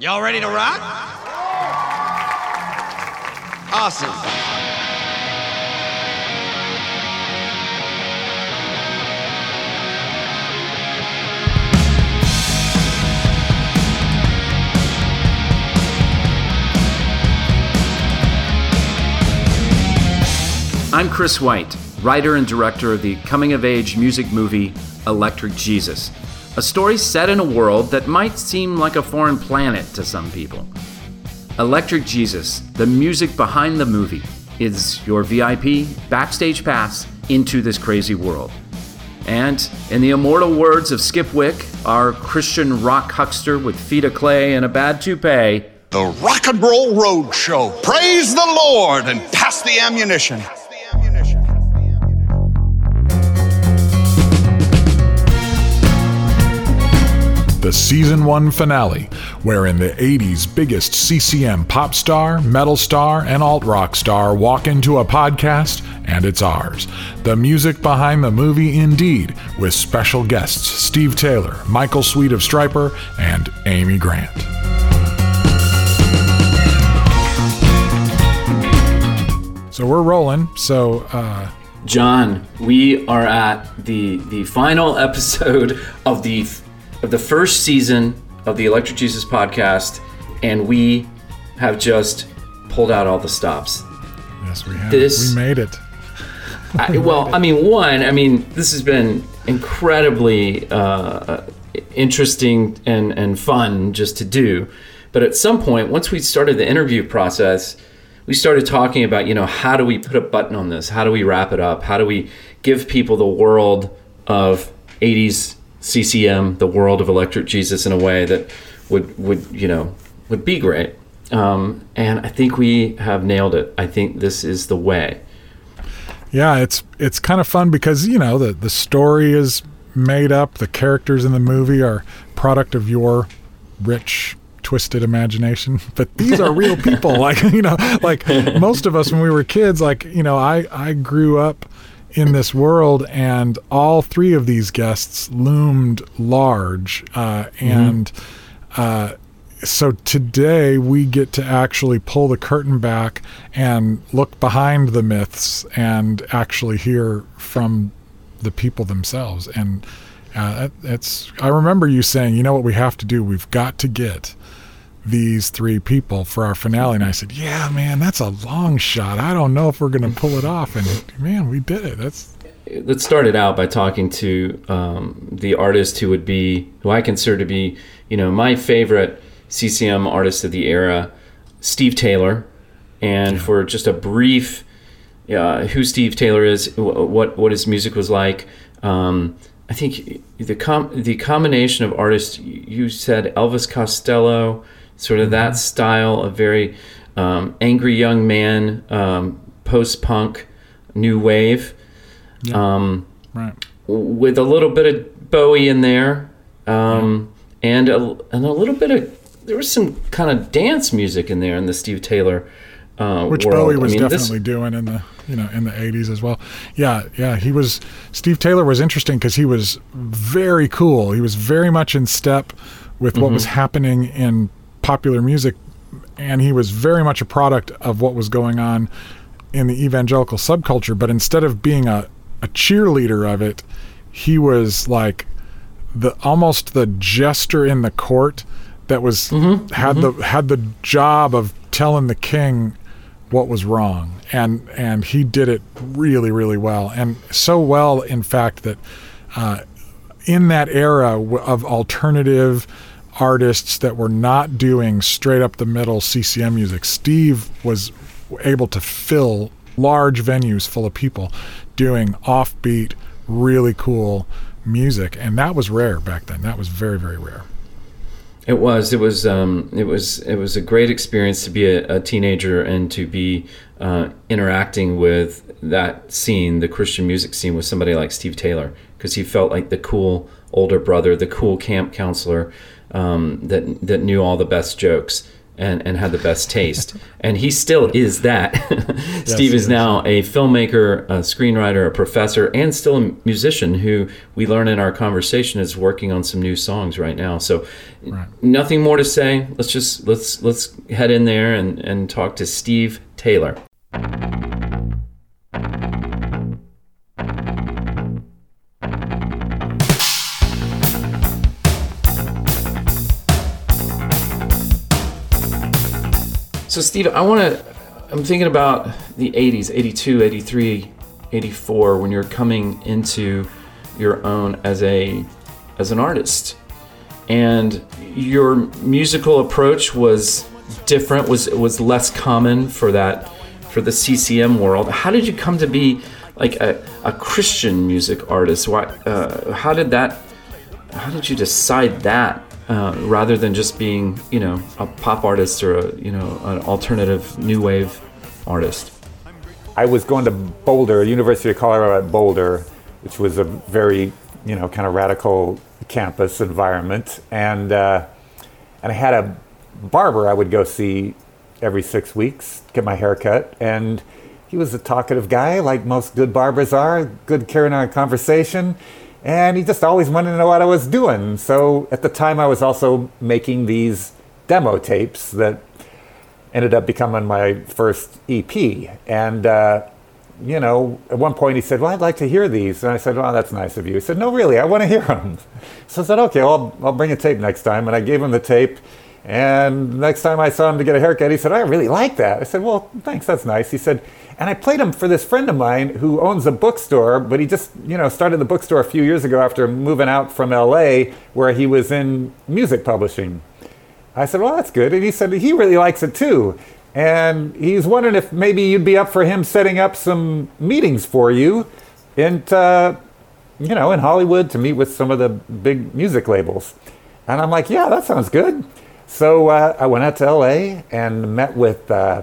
Y'all ready to rock? Awesome. I'm Chris White, writer and director of the coming of age music movie Electric Jesus, a story set in a world that might seem like a foreign planet to some people. Electric Jesus, the music behind the movie, is your VIP backstage pass into this crazy world. And in the immortal words of Skip Wick, our Christian rock huckster with feet of clay and a bad toupee, The Rock and Roll Road Show. Praise the Lord and pass the ammunition. The season one finale, wherein the 80s biggest CCM pop star, metal star, and alt rock star walk into a podcast, and it's ours. The music behind the movie, indeed, with special guests Steve Taylor, Michael Sweet of Stryper, and Amy Grant. So we're rolling. So, uh, John, we are at the the final episode of the of the first season of the Electric Jesus podcast, and we have just pulled out all the stops. yes, we have. This- we made it. I, well, I mean, one, I mean, this has been incredibly uh, interesting and, and fun just to do. But at some point, once we started the interview process, we started talking about, you know, how do we put a button on this? How do we wrap it up? How do we give people the world of 80s CCM, the world of Electric Jesus in a way that would, would you know, would be great? Um, and I think we have nailed it. I think this is the way. Yeah, it's it's kind of fun because you know the the story is made up. The characters in the movie are product of your rich, twisted imagination. But these are real people. Like you know, like most of us when we were kids. Like you know, I I grew up in this world, and all three of these guests loomed large, uh, and. Uh, so today we get to actually pull the curtain back and look behind the myths and actually hear from the people themselves and uh, it's i remember you saying you know what we have to do we've got to get these three people for our finale. And i said yeah man that's a long shot. I don't know if we're going to pull it off. And man we did it. That's let's start it out by talking to um, the artist who would be who I consider to be you know my favorite CCM artist of the era, Steve Taylor, and for just a brief uh, who Steve Taylor is, what what his music was like. Um, I think the com- the combination of artists you said Elvis Costello, sort of that style of very um, angry young man, um, post punk, new wave um, right with a little bit of Bowie in there, um, and a, and a little bit of there was some kind of dance music in there in the Steve Taylor uh, which world. Bowie I was mean, this- definitely doing in the you know in the 80s as well. Yeah, yeah, he was Steve Taylor was interesting because he was very cool. He was very much in step with what Mm-hmm. was happening in popular music and he was very much a product of what was going on in the evangelical subculture, but instead of being a a cheerleader of it, he was like the almost the jester in the court that was had the had the job of telling the king what was wrong. And and he did it really really well. And so well in fact that uh, in that era of alternative artists that were not doing straight up the middle CCM music Steve was able to fill large venues full of people doing offbeat really cool music and that was rare back then that was very very rare It was. It was. Um, it was. It was a great experience to be a, a teenager and to be uh, interacting with that scene, the Christian music scene, with somebody like Steve Taylor, because he felt like the cool older brother, the cool camp counselor um, that that knew all the best jokes, and, and had the best taste. And he still is that. Steve he is is. now a filmmaker, a screenwriter, a professor, and still a musician who we learn in our conversation is working on some new songs right now. So nothing more to say. Let's just let's let's head in there and, and talk to Steve Taylor. So, Steve, I want to. I'm thinking about the 80s, 82, 83, 84, when you're coming into your own as a as an artist, and your musical approach was different, was was less common for that for the CCM world. How did you come to be like a, a Christian music artist? Why? Uh, how did that? How did you decide that uh, rather than just being, you know, a pop artist or a, you know, an alternative new wave artist? I was going to Boulder, University of Colorado at Boulder, which was a very, you know, kind of radical campus environment, and uh, and I had a barber I would go see every six weeks, get my hair cut, and he was a talkative guy, like most good barbers are, good carrying on a conversation, and he just always wanted to know what I was doing. So at the time, I was also making these demo tapes that ended up becoming my first EP. And, uh, you know, at one point he said, Well, I'd like to hear these. And I said, Well, that's nice of you. He said, No, really, I want to hear them. So I said, Okay, well, I'll, I'll bring a tape next time. And I gave him the tape. And next time I saw him to get a haircut, he said, I really like that. I said, Well, thanks, that's nice. He said, and I played him for this friend of mine who owns a bookstore, but he just, you know, started the bookstore a few years ago after moving out from LA, where he was in music publishing. I said, Well, that's good. And he said he really likes it too. And he's wondering if maybe you'd be up for him setting up some meetings for you in, uh, you know, in Hollywood to meet with some of the big music labels. And I'm like, Yeah, that sounds good. So uh, I went out to LA and met with, uh,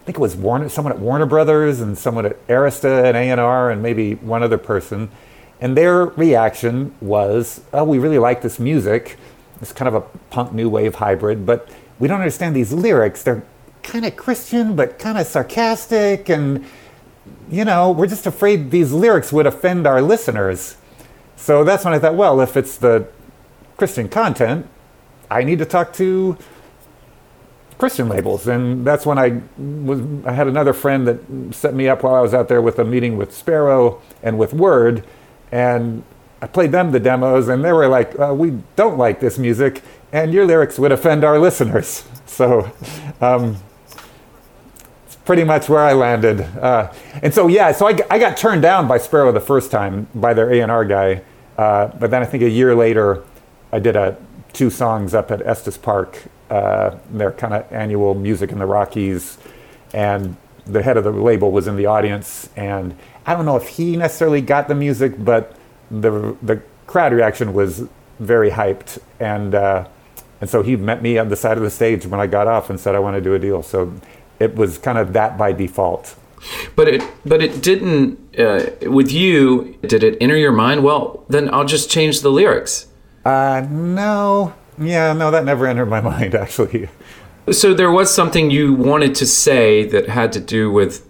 I think it was Warner, someone at Warner Brothers and someone at Arista and A&R and maybe one other person. And their reaction was, oh, we really like this music. It's kind of a punk new wave hybrid, but we don't understand these lyrics. They're kind of Christian, but kind of sarcastic. And, you know, we're just afraid these lyrics would offend our listeners. So that's when I thought, well, if it's the Christian content, I need to talk to Christian labels, and that's when I was. I had another friend that set me up while I was out there with a meeting with Sparrow and with Word, and I played them the demos, and they were like, uh, "We don't like this music, and your lyrics would offend our listeners." So. Um, it's Pretty much where I landed, uh, and so yeah, so I, I got turned down by Sparrow the first time by their A and R guy, uh, but then I think a year later, I did a two songs up at Estes Park, uh, their kind of annual music in the Rockies, and the head of the label was in the audience, and I don't know if he necessarily got the music, but the the crowd reaction was very hyped, and uh, and so he met me on the side of the stage when I got off and said I want to do a deal. So it was kind of that by default. But it but it didn't uh, with you. Did it enter your mind? Well, then I'll just change the lyrics. Uh, no, yeah, no, that never entered my mind actually. So there was something you wanted to say that had to do with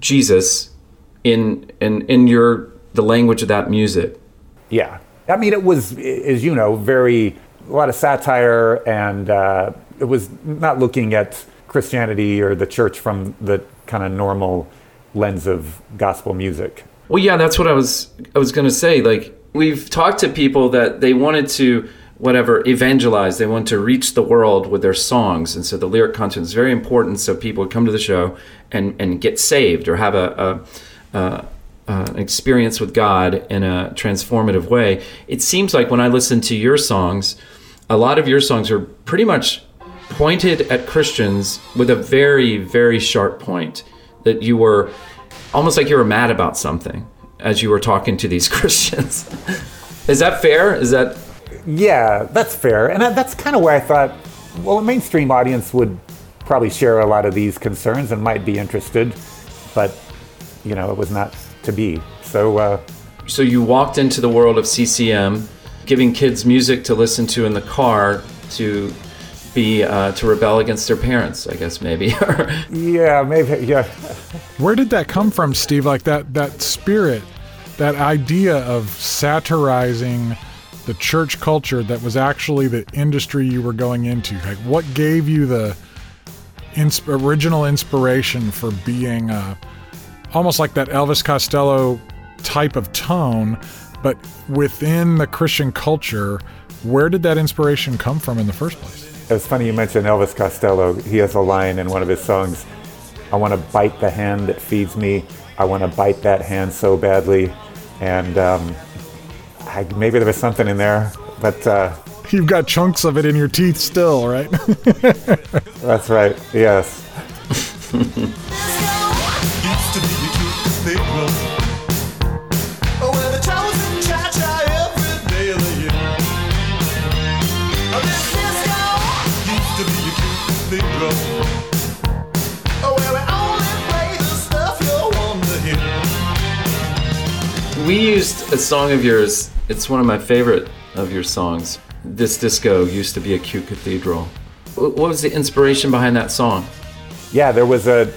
Jesus in in in your the language of that music. Yeah, I mean, it was, as you know, very a lot of satire, and uh, it was not looking at Christianity or the church from the kind of normal lens of gospel music. Well, yeah, that's what I was I was going to say. Like we've talked to people that they wanted to whatever evangelize, they want to reach the world with their songs, and so the lyric content is very important. So people would come to the show and and get saved or have a, a, a experience with God in a transformative way. It seems like when I listen to your songs, a lot of your songs are pretty much pointed at Christians with a very, very sharp point. That you were almost like you were mad about something as you were talking to these Christians. Is that fair? Is that Yeah, that's fair, and that's kind of where I thought, well, a mainstream audience would probably share a lot of these concerns and might be interested, but you know, it was not to be. So. Uh, so? You walked into the world of CCM, giving kids music to listen to in the car to be uh, to rebel against their parents, I guess maybe. Yeah, maybe. Yeah, Where did that come from, Steve? Like that that spirit, that idea of satirizing the church culture that was actually the industry you were going into. Like, what gave you the ins- original inspiration for being uh, almost like that Elvis Costello type of tone, but within the Christian culture? Where did that inspiration come from in the first place? It's funny you mentioned Elvis Costello. He has a line in one of his songs. I want to bite the hand that feeds me. I want to bite that hand so badly, and um, I, maybe there was something in there, but uh, You've got chunks of it in your teeth still, right? that's right. Yes. we used a song of yours. It's one of my favorite of your songs. This disco used to be a cute cathedral. What was the inspiration behind that song? Yeah, there was a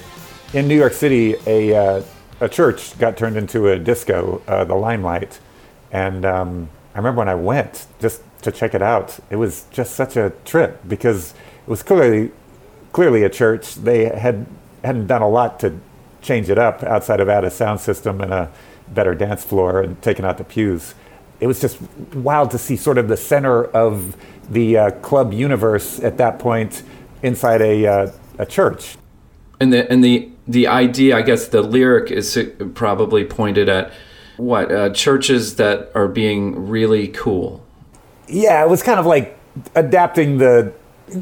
in New York City a uh, a church got turned into a disco, uh, the Limelight, and um, I remember when I went just to check it out. It was just such a trip because it was clearly clearly a church. They had hadn't done a lot to change it up outside of add a sound system and a better dance floor and taking out the pews. It was just wild to see sort of the center of the uh, club universe at that point inside a uh, a church. And the and the the idea, I guess, the lyric is probably pointed at what uh, churches that are being really cool. Yeah, it was kind of like adapting the.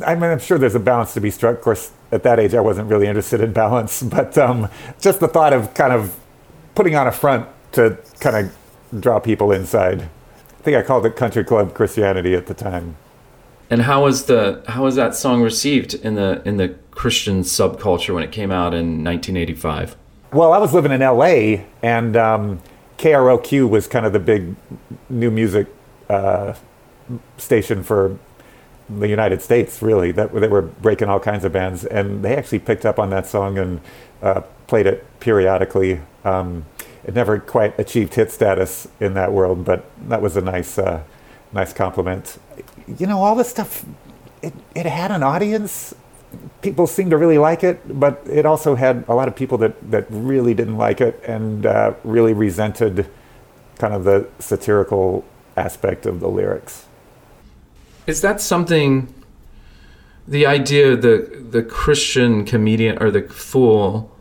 I mean, I'm sure there's a balance to be struck. Of course, at that age, I wasn't really interested in balance, but um, just the thought of kind of putting on a front to kind of draw people inside. I think I called it country club Christianity at the time. And how was the how was that song received in the in the Christian subculture when it came out in 1985? Well, I was living in LA, and um, KROQ was kind of the big new music uh, station for the United States, really. That they were breaking all kinds of bands, and they actually picked up on that song and uh, played it periodically. Um, it never quite achieved hit status in that world, but that was a nice, uh, nice compliment. You know, all this stuff, it, it had an audience people seemed to really like it, but it also had a lot of people that, that really didn't like it and uh, really resented kind of the satirical aspect of the lyrics. Is that something? The idea of the the Christian comedian or the fool.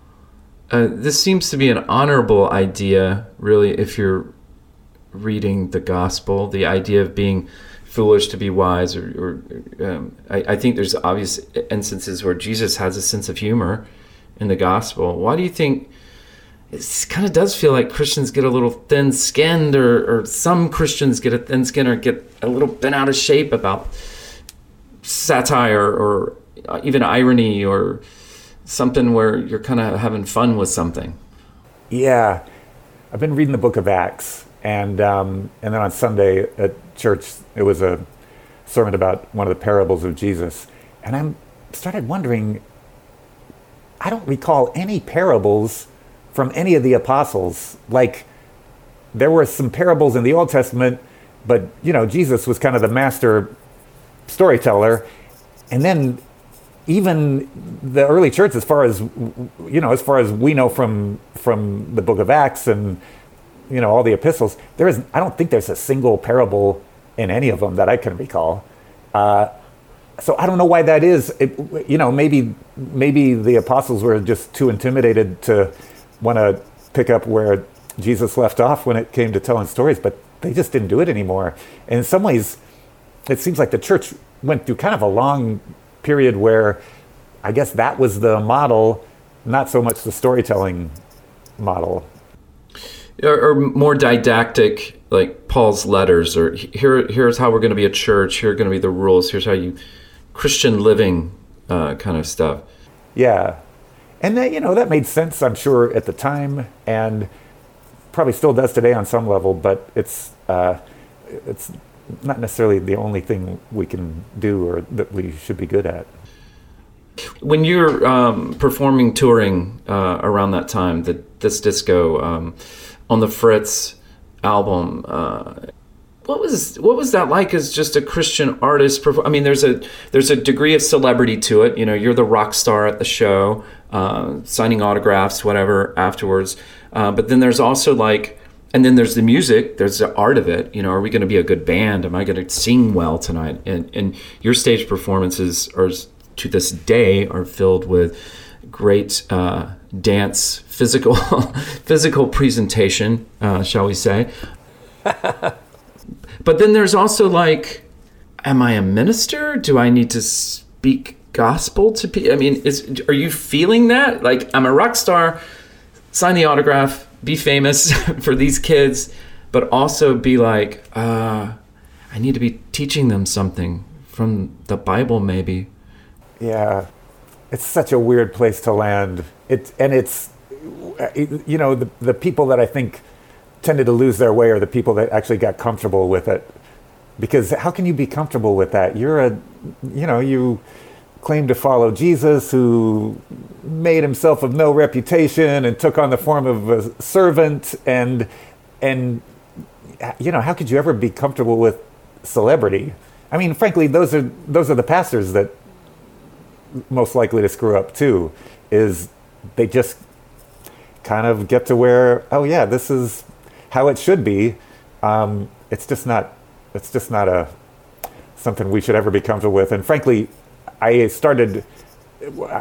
Uh, this seems to be an honorable idea, really, if you're reading the gospel. The idea of being foolish to be wise, or, or um, I, I think there's obvious instances where Jesus has a sense of humor in the gospel. Why do you think? It kind of does feel like Christians get a little thin skinned, or, or some Christians get a thin skin, or get a little bent out of shape about satire, or even irony, or something where you're kind of having fun with something. Yeah, I've been reading the book of Acts, and um, and then on Sunday at church it was a sermon about one of the parables of Jesus, and I'm started wondering. I don't recall any parables from any of the apostles. Like there were some parables in the Old Testament, but you know Jesus was kind of the master storyteller, and then even the early church, as far as you know, as far as we know from from the Book of Acts and you know all the epistles, there is I don't think there's a single parable in any of them that I can recall. Uh, so I don't know why that is. It, you know, maybe maybe the apostles were just too intimidated to want to pick up where Jesus left off when it came to telling stories, but they just didn't do it anymore. And in some ways, it seems like the church went through kind of a long period where I guess that was the model, not so much the storytelling model. or, or more didactic, like Paul's letters, or here, here's how we're going to be a church. Here are going to be the rules. Here's how you Christian living uh, kind of stuff. Yeah. And that, you know, that made sense, I'm sure, at the time, and probably still does today on some level, but it's, uh, it's not necessarily the only thing we can do or that we should be good at. When you're um, performing touring uh, around that time, the this disco um, on the Fritz album, uh, what was what was that like as just a Christian artist? I mean, there's a there's a degree of celebrity to it. You know, you're the rock star at the show, uh, signing autographs, whatever afterwards. Uh, but then there's also like, and then there's the music. There's the art of it. You know, are we going to be a good band? Am I going to sing well tonight? And and your stage performances are to this day are filled with great uh, dance, physical physical presentation, uh, shall we say? But then there's also like, am I a minister? Do I need to speak gospel to people? I mean, is are you feeling that? Like, I'm a rock star, sign the autograph, be famous for these kids, but also be like, uh, I need to be teaching them something from the Bible, maybe. Yeah, it's such a weird place to land. It and it's you know the the people that I think tended to lose their way are the people that actually got comfortable with it. Because how can you be comfortable with that? You're a you know you claim to follow Jesus who made himself of no reputation and took on the form of a servant. And and you know how could you ever be comfortable with celebrity? I mean, frankly, those are those are the pastors that most likely to screw up too is they just kind of get to where oh yeah this is how it should be. Um, it's just not it's just not a something we should ever be comfortable with. And frankly i started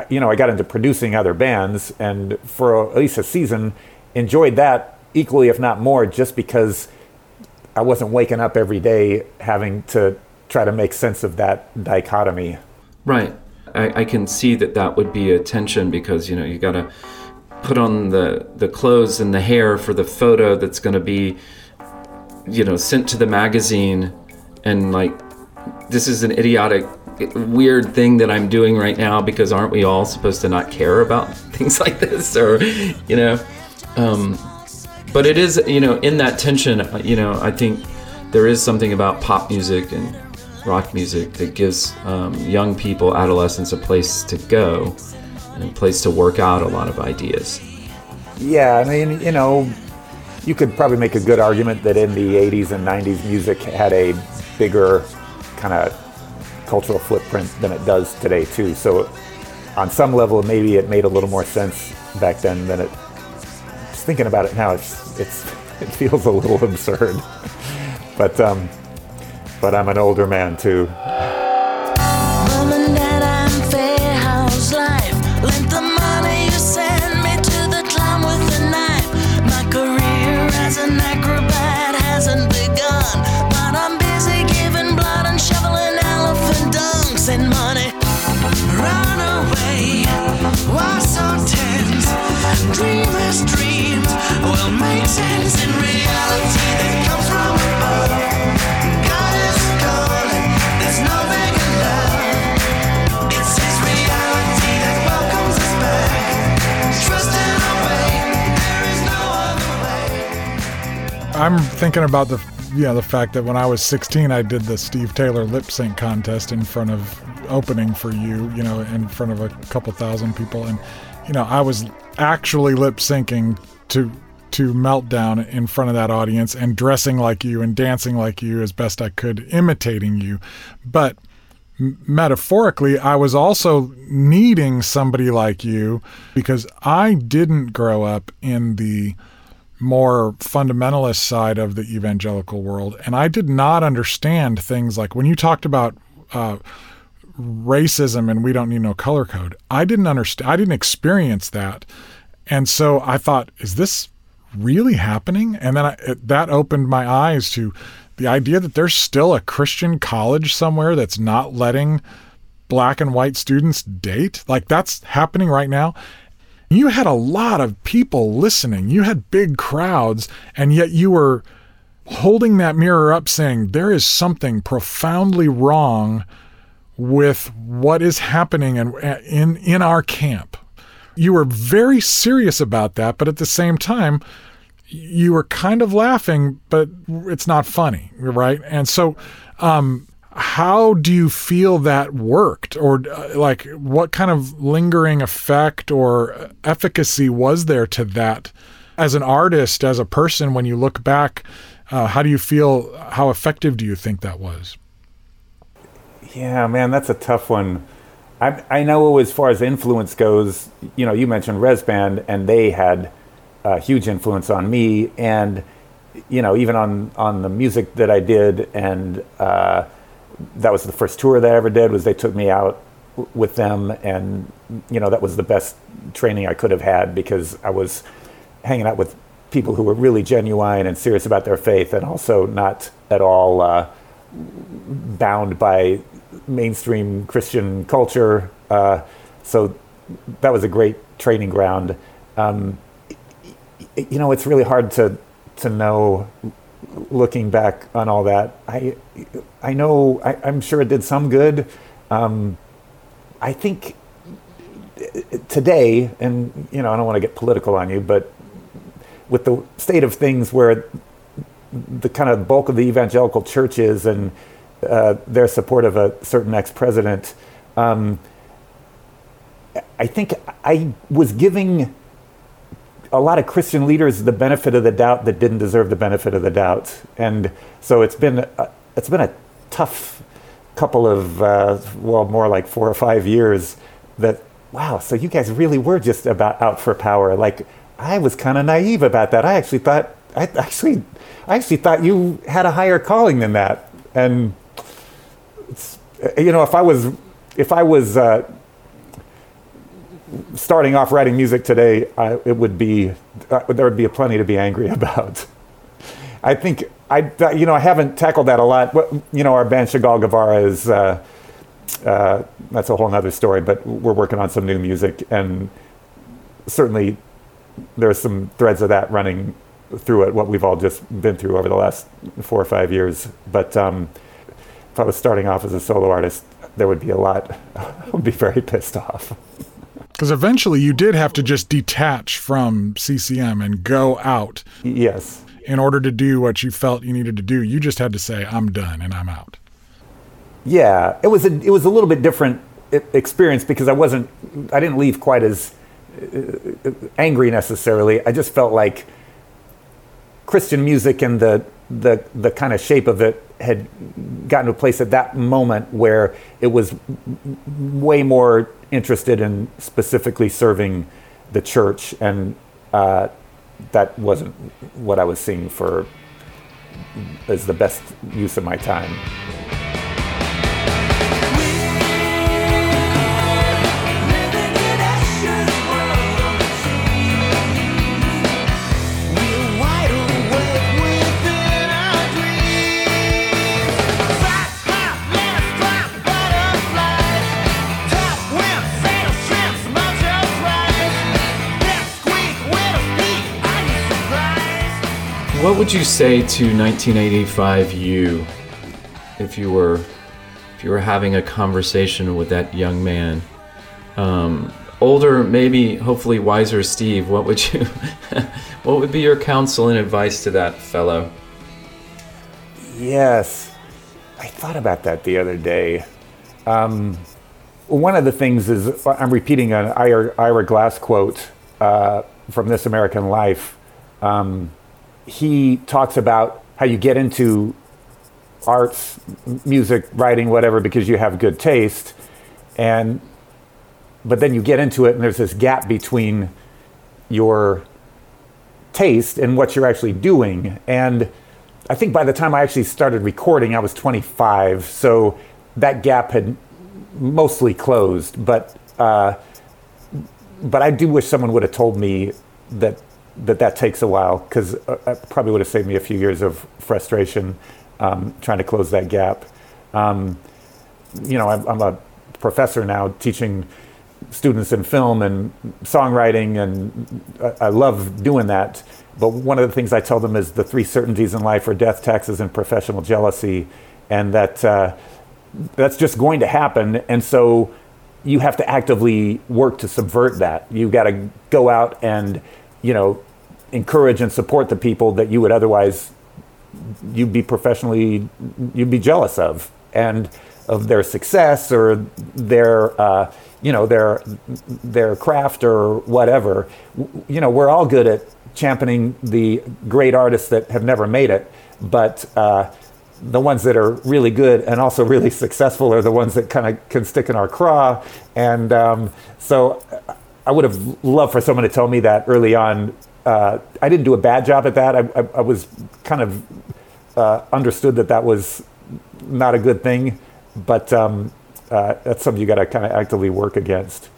you know i got into producing other bands and for at least a season enjoyed that equally if not more just because i wasn't waking up every day having to try to make sense of that dichotomy Right. I, I can see that that would be a tension because you know you got to put on the the clothes and the hair for the photo that's going to be you know sent to the magazine and like this is an idiotic weird thing that I'm doing right now because aren't we all supposed to not care about things like this? Or you know um, but it is you know in that tension you know I think there is something about pop music and rock music that gives um, young people adolescents a place to go and a place to work out a lot of ideas. Yeah, I mean, you know, you could probably make a good argument that in the 80s and 90s, music had a bigger kind of cultural footprint than it does today, too. So, on some level, maybe it made a little more sense back then than it. Just thinking about it now, it's it's it feels a little absurd. But um, but I'm an older man too. I'm thinking about the yeah the fact that when I was 16, I did the Steve Taylor lip sync contest in front of opening for you, you know, in front of a couple thousand people, and you know I was actually lip syncing to to meltdown in front of that audience and dressing like you and dancing like you as best I could, imitating you, but metaphorically, I was also needing somebody like you because I didn't grow up in the more fundamentalist side of the evangelical world. And I did not understand things like when you talked about uh, racism and we don't need no color code, I didn't understand, I didn't experience that. And so I thought, is this really happening? And then I, it, that opened my eyes to the idea that there's still a Christian college somewhere that's not letting black and white students date. Like that's happening right now. You had a lot of people listening. You had big crowds, and yet you were holding that mirror up saying, there is something profoundly wrong with what is happening in, in, in our camp. You were very serious about that, but at the same time, you were kind of laughing, but it's not funny, right? And so, um, how do you feel that worked, or uh, like what kind of lingering effect or efficacy was there to that as an artist, as a person? When you look back, uh, how do you feel? How effective do you think that was? Yeah, man, that's a tough one. I, I know as far as influence goes, you know, you mentioned Rez Band, and they had a huge influence on me, and you know, even on on the music that I did, and uh, that was the first tour that I ever did. Was they took me out with them, and you know, that was the best training I could have had because I was hanging out with people who were really genuine and serious about their faith, and also not at all. Uh, bound by mainstream Christian culture. Uh, so that was a great training ground. Um, you know, it's really hard to to know looking back on all that. I I know I, I'm sure it did some good. Um, I think today, and you know, I don't want to get political on you, but with the state of things where the kind of bulk of the evangelical churches and uh, their support of a certain ex-president, um, I think I was giving a lot of Christian leaders the benefit of the doubt that didn't deserve the benefit of the doubt, and so it's been a, it's been a tough couple of uh, well, more like four or five years. That wow, so you guys really were just about out for power. Like I was kind of naive about that. I actually thought I actually I actually thought you had a higher calling than that, and it's you know if I was if I was uh, starting off writing music today, I, it would be uh, there would be plenty to be angry about. I think I you know I haven't tackled that a lot. You know our band Chagall Guevara is uh, uh, that's a whole other story. But we're working on some new music, and certainly there's some threads of that running through it. What we've all just been through over the last four or five years. But um, if I was starting off as a solo artist, there would be a lot. I would be very pissed off. Because eventually you did have to just detach from CCM and go out Yes. in order to do what you felt you needed to do. You just had to say, I'm done and I'm out. Yeah, it was a it was a little bit different experience because I wasn't I didn't leave quite as uh, angry necessarily. I just felt like Christian music and the the the kind of shape of it had gotten to a place at that moment where it was way more interested in specifically serving the church and uh, that wasn't what I was seeing for as the best use of my time. What would you say to 1985 you if you were if you were having a conversation with that young man? Um, older, maybe hopefully wiser Steve, what would you what would be your counsel and advice to that fellow? Yes, I thought about that the other day. Um, one of the things is I'm repeating an Ira, Ira Glass quote uh, from This American Life. Um, he talks about how you get into arts, music, writing, whatever, because you have good taste, and but then you get into it, and there's this gap between your taste and what you're actually doing. And I think by the time I actually started recording, I was 25, so that gap had mostly closed. But uh, but I do wish someone would have told me that that that takes a while because uh, it probably would have saved me a few years of frustration um, trying to close that gap. Um, you know, I'm, I'm a professor now teaching students in film and songwriting, and I, I love doing that. But one of the things I tell them is the three certainties in life are death, taxes, and professional jealousy, and that uh, that's just going to happen. And so you have to actively work to subvert that. You've got to go out and, you know, encourage and support the people that you would otherwise you'd be professionally you'd be jealous of and of their success or their uh, you know their their craft or whatever you know we're all good at championing the great artists that have never made it but uh, the ones that are really good and also really successful are the ones that kind of can stick in our craw and um, so I would have loved for someone to tell me that early on. Uh, I didn't do a bad job at that. I, I, I was kind of uh, understood that that was not a good thing, but um, uh, that's something you got to kind of actively work against.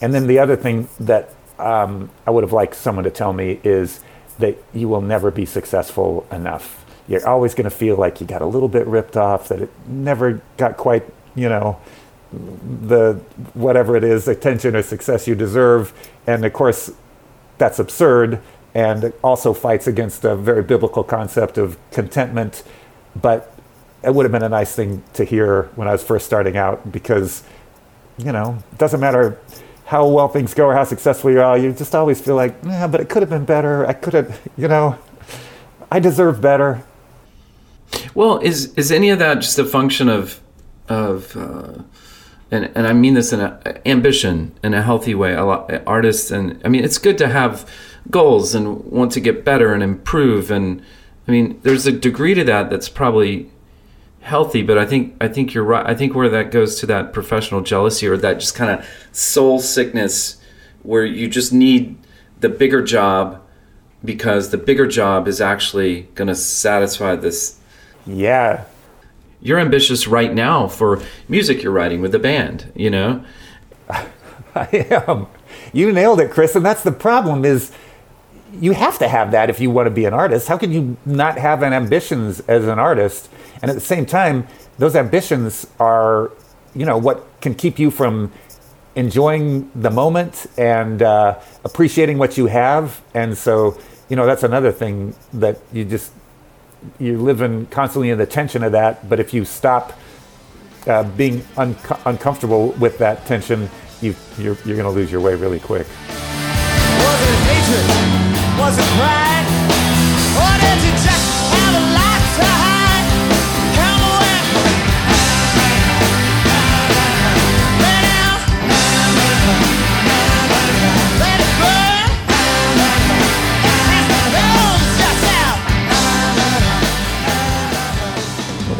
And then the other thing that um, I would have liked someone to tell me is that you will never be successful enough. You're always going to feel like you got a little bit ripped off, that it never got quite, you know, the whatever it is, attention or success you deserve. And of course, that's absurd and also fights against a very biblical concept of contentment. But it would have been a nice thing to hear when I was first starting out because, you know, it doesn't matter how well things go or how successful you are, you just always feel like, yeah, but it could have been better. I could have, you know, I deserve better. Well, is is any of that just a function of of uh, and and I mean this in a ambition in a healthy way. A lot artists and I mean it's good to have goals and want to get better and improve and I mean there's a degree to that that's probably healthy, but I think I think you're right. I think where that goes to that professional jealousy or that just kind of soul sickness where you just need the bigger job because the bigger job is actually going to satisfy this Yeah, you're ambitious right now for music you're writing with the band you know I am. You nailed it, Chris. And that's the problem is you have to have that if you want to be an artist. How can you not have an ambitions as an artist? And at the same time, those ambitions are, you know, what can keep you from enjoying the moment and uh, appreciating what you have. And so, you know, that's another thing that you just you're living constantly in the tension of that. But if you stop uh, being unco- uncomfortable with that tension, you, you're, you're going to lose your way really quick. Was it hatred? Was it pride?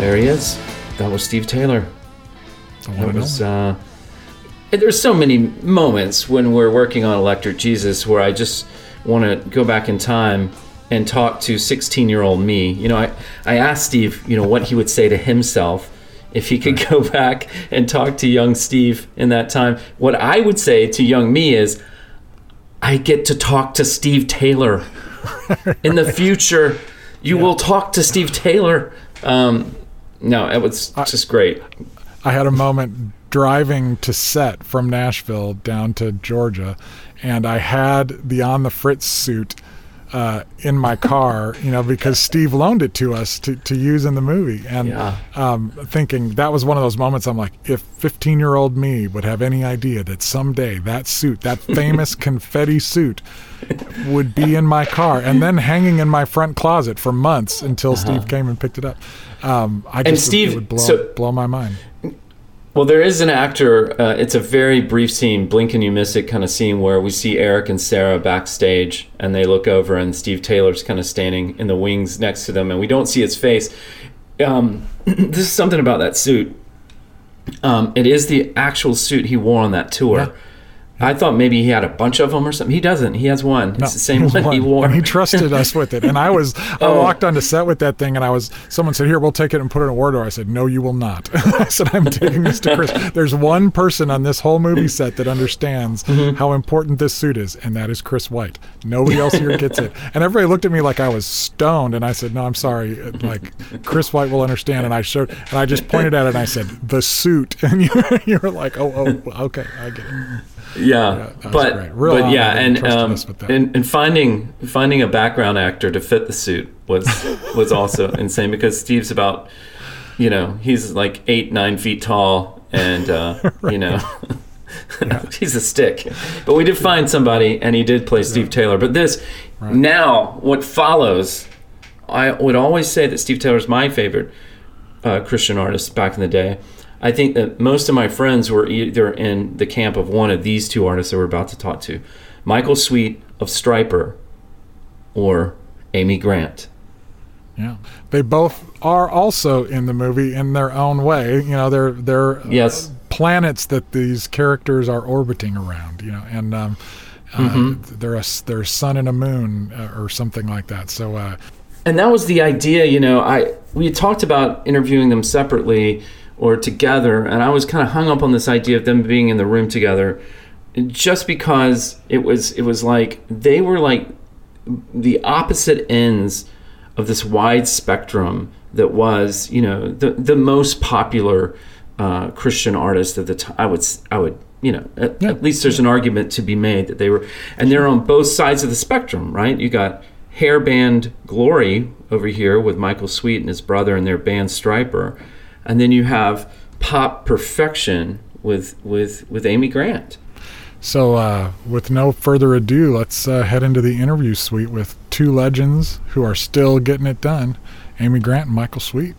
There he is that was steve taylor That was, uh, there's so many moments when we're working on Electric Jesus where I just want to go back in time and talk to 16 year old me. You know, I, I asked Steve, you know, what he would say to himself if he could go back and talk to young Steve in that time. What I would say to young me is, I get to talk to Steve Taylor. In the future, you will talk to Steve Taylor. Um, no, it was just great. I had a moment driving to set from Nashville down to Georgia, and I had the On the Fritz suit uh, in my car, you know, because Steve loaned it to us to, to use in the movie. And Yeah. um, thinking that was one of those moments I'm like, if 15 year old me would have any idea that someday that suit, that famous confetti suit, would be in my car and then hanging in my front closet for months until Steve came and picked it up. Um, I just, Steve- it would blow, so- blow my mind. Well, there is an actor. Uh, it's a very brief scene, blink and you miss it kind of scene where we see Eric and Sarah backstage, and they look over, and Steve Taylor's kind of standing in the wings next to them, and we don't see his face. Um, this is something about that suit. Um, it is the actual suit he wore on that tour. Yeah. I thought maybe he had a bunch of them or something. He doesn't. He has one. No, it's the same was one, he wore. And he trusted us with it. And I was, I Oh. walked onto set with that thing, and I was, someone said, "Here, we'll take it and put it in a wardrobe." I said, "No, you will not." I said, "I'm taking this to Chris." There's one person on this whole movie set that understands Mm-hmm. how important this suit is, and that is Chris White. Nobody else here gets it. And everybody looked at me like I was stoned, and I said, "No, I'm sorry. Uh, Like Chris White will understand." And I showed, and I just pointed at it, and I said, "The suit," and you, you were like, "Oh, oh, okay, I get it." Yeah, was but. But yeah, and um, us with that. and and finding finding a background actor to fit the suit was was also insane because Steve's about you know he's like eight nine feet tall and uh, you know. he's a stick, but we did find somebody, and he did play Steve Taylor. But this, Now, what follows, I would always say that Steve Taylor is my favorite uh, Christian artist back in the day. I think that most of my friends were either in the camp of one of these two artists that we're about to talk to Michael Sweet of Stryper or Amy Grant. Yeah, they both are also in the movie in their own way. You know, they're they're uh, Yes. planets that these characters are orbiting around. You know, and um, uh, they're a s- they're a sun and a moon uh, or something like that. So uh, and that was the idea you know i we had talked about interviewing them separately or together and i was kind of hung up on this idea of them being in the room together just because it was it was like they were like the opposite ends of this wide spectrum that was you know the the most popular uh, christian artist at the time i would i would you know at, at least there's an argument to be made that they were and they're on both sides of the spectrum right? You got hair band glory over here with michael sweet and his brother and their band Stryper and then you have pop perfection with with with amy grant so uh, with no further ado, let's uh, head into the interview suite with two legends who are still getting it done: Amy Grant and Michael Sweet.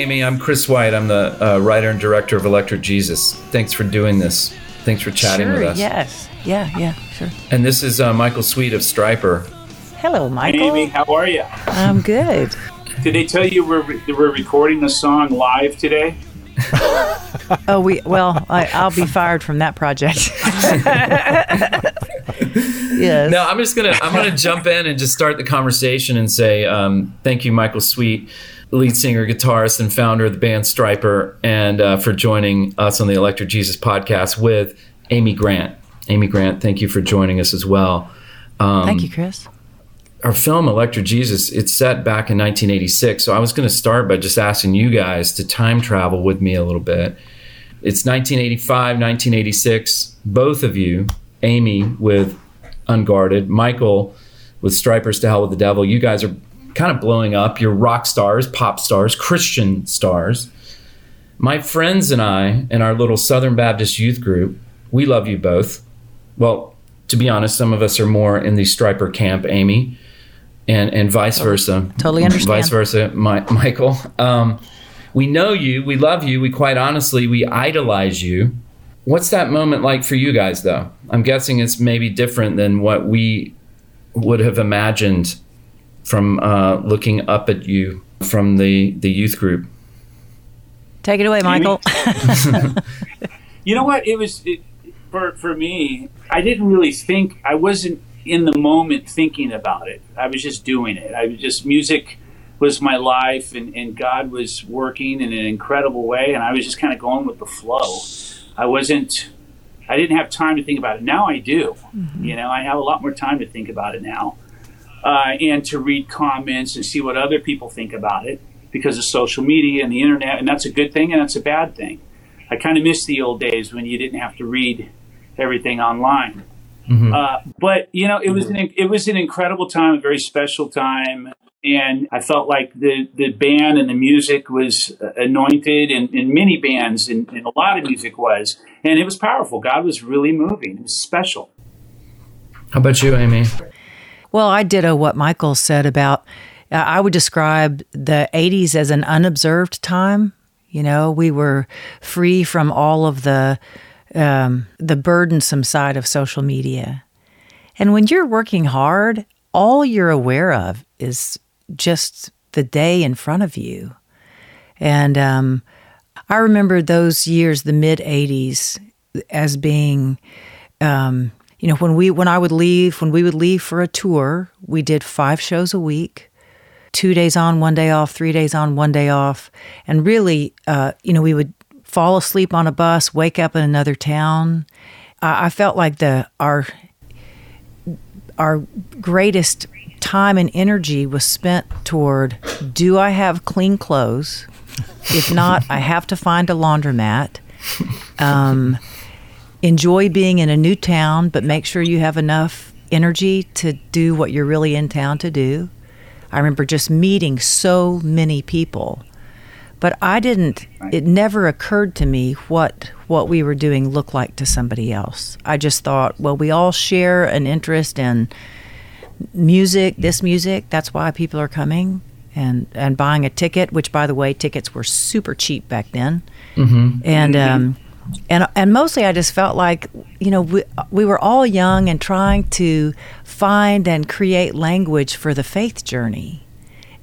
Amy, I'm Chris White. I'm the uh, writer and director of Electric Jesus. Thanks for doing this. Thanks for chatting sure, with us. yes. Yeah, yeah, sure. And this is uh, Michael Sweet of Stryper. Hello, Michael. Amy, how are you? I'm good. Did they tell you we're, we're recording the song live today? Oh, we well, I, I'll be fired from that project. yes. No, I'm just gonna I'm gonna jump in and just start the conversation and say um, thank you, Michael Sweet, lead singer, guitarist, and founder of the band Stryper, and uh, for joining us on the Electric Jesus podcast with Amy Grant. Amy Grant, thank you for joining us as well. Um, Thank you, Chris. Our film Electric Jesus, it's set back in 1986. So I was going to start by just asking you guys to time travel with me a little bit. It's 1985, 1986. Both of you, Amy with Unguarded, Michael with Stryper's to Hell with the Devil, you guys are kind of blowing up. You're rock stars, pop stars, Christian stars. My friends and I, and our little Southern Baptist youth group, we love you both. Well, to be honest, some of us are more in the Stryper camp, Amy, and and vice versa. Totally understand. Vice versa, Mi- Michael. Um, we know you, we love you, we quite honestly, we idolize you. What's that moment like for you guys, though? I'm guessing it's maybe different than what we would have imagined from uh, looking up at you from the the youth group. Take it away, Michael. You know what? It was it, for for me. I didn't really think. I wasn't in the moment thinking about it. I was just doing it. I was just music was my life, and, and God was working in an incredible way, and I was just kind of going with the flow. I wasn't. I didn't have time to think about it. Now I do. You know, I have a lot more time to think about it now, uh, and to read comments and see what other people think about it because of social media and the internet, and that's a good thing and that's a bad thing. I kind of miss the old days when you didn't have to read everything online. Uh, but you know, it was an it was an incredible time, a very special time, and I felt like the the band and the music was uh, anointed, and, and many bands and, and a lot of music was, and it was powerful. God was really moving. It was special. How about you, Amy? Well, I ditto what Michael said about. Uh, I would describe the '80s as an unobserved time. You know, we were free from all of the um, the burdensome side of social media, and when you're working hard, all you're aware of is just the day in front of you. And um, I remember those years, the mid '80s, as being um, you know when we when i would leave when we would leave for a tour we did five shows a week. Two days on one day off three days on one day off. And really uh, you know we would fall asleep on a bus wake up in another town i, felt like the our our greatest time and energy was spent toward do I have clean clothes? If not, I have to find a laundromat. Um, enjoy being in a new town, but make sure you have enough energy to do what you're really in town to do. I remember just meeting so many people. But I didn't it never occurred to me what what we were doing looked like to somebody else. I just thought, well, we all share an interest in music, this music, that's why people are coming and and buying a ticket, which by the way, tickets were super cheap back then. And um and and mostly I just felt like you know we, we were all young and trying to find and create language for the faith journey.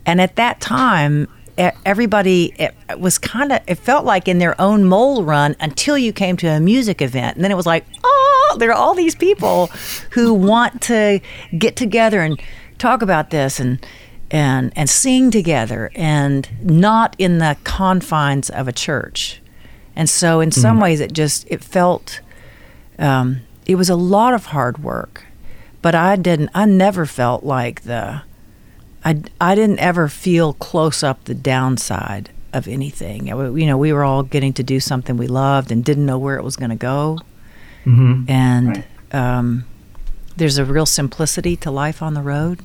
And at that time, everybody it was kind of it felt like in their own mole run until you came to a music event, and then it was like, oh, there are all these people who want to get together and talk about this and and and sing together, and not in the confines of a church. And so, in some ways, it just it felt um, it was a lot of hard work, but I didn't. I never felt like the I, I didn't ever feel close up the downside of anything. You know, we were all getting to do something we loved and didn't know where it was going to go. And um, there's a real simplicity to life on the road.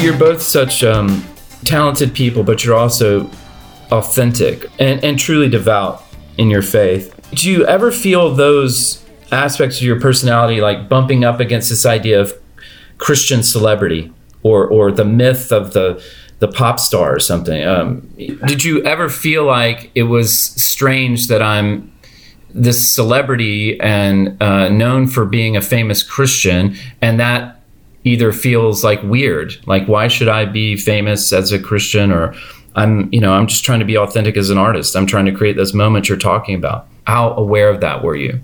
You're both such um, talented people, but you're also authentic and, and truly devout in your faith. Do you ever feel those aspects of your personality like bumping up against this idea of Christian celebrity or, or the myth of the the pop star or something? Um, did you ever feel like it was strange that I'm this celebrity and uh, known for being a famous Christian, and that either feels like weird, like why should I be famous as a Christian, or I'm, you know, I'm just trying to be authentic as an artist. I'm trying to create those moments you're talking about. How aware of that were you?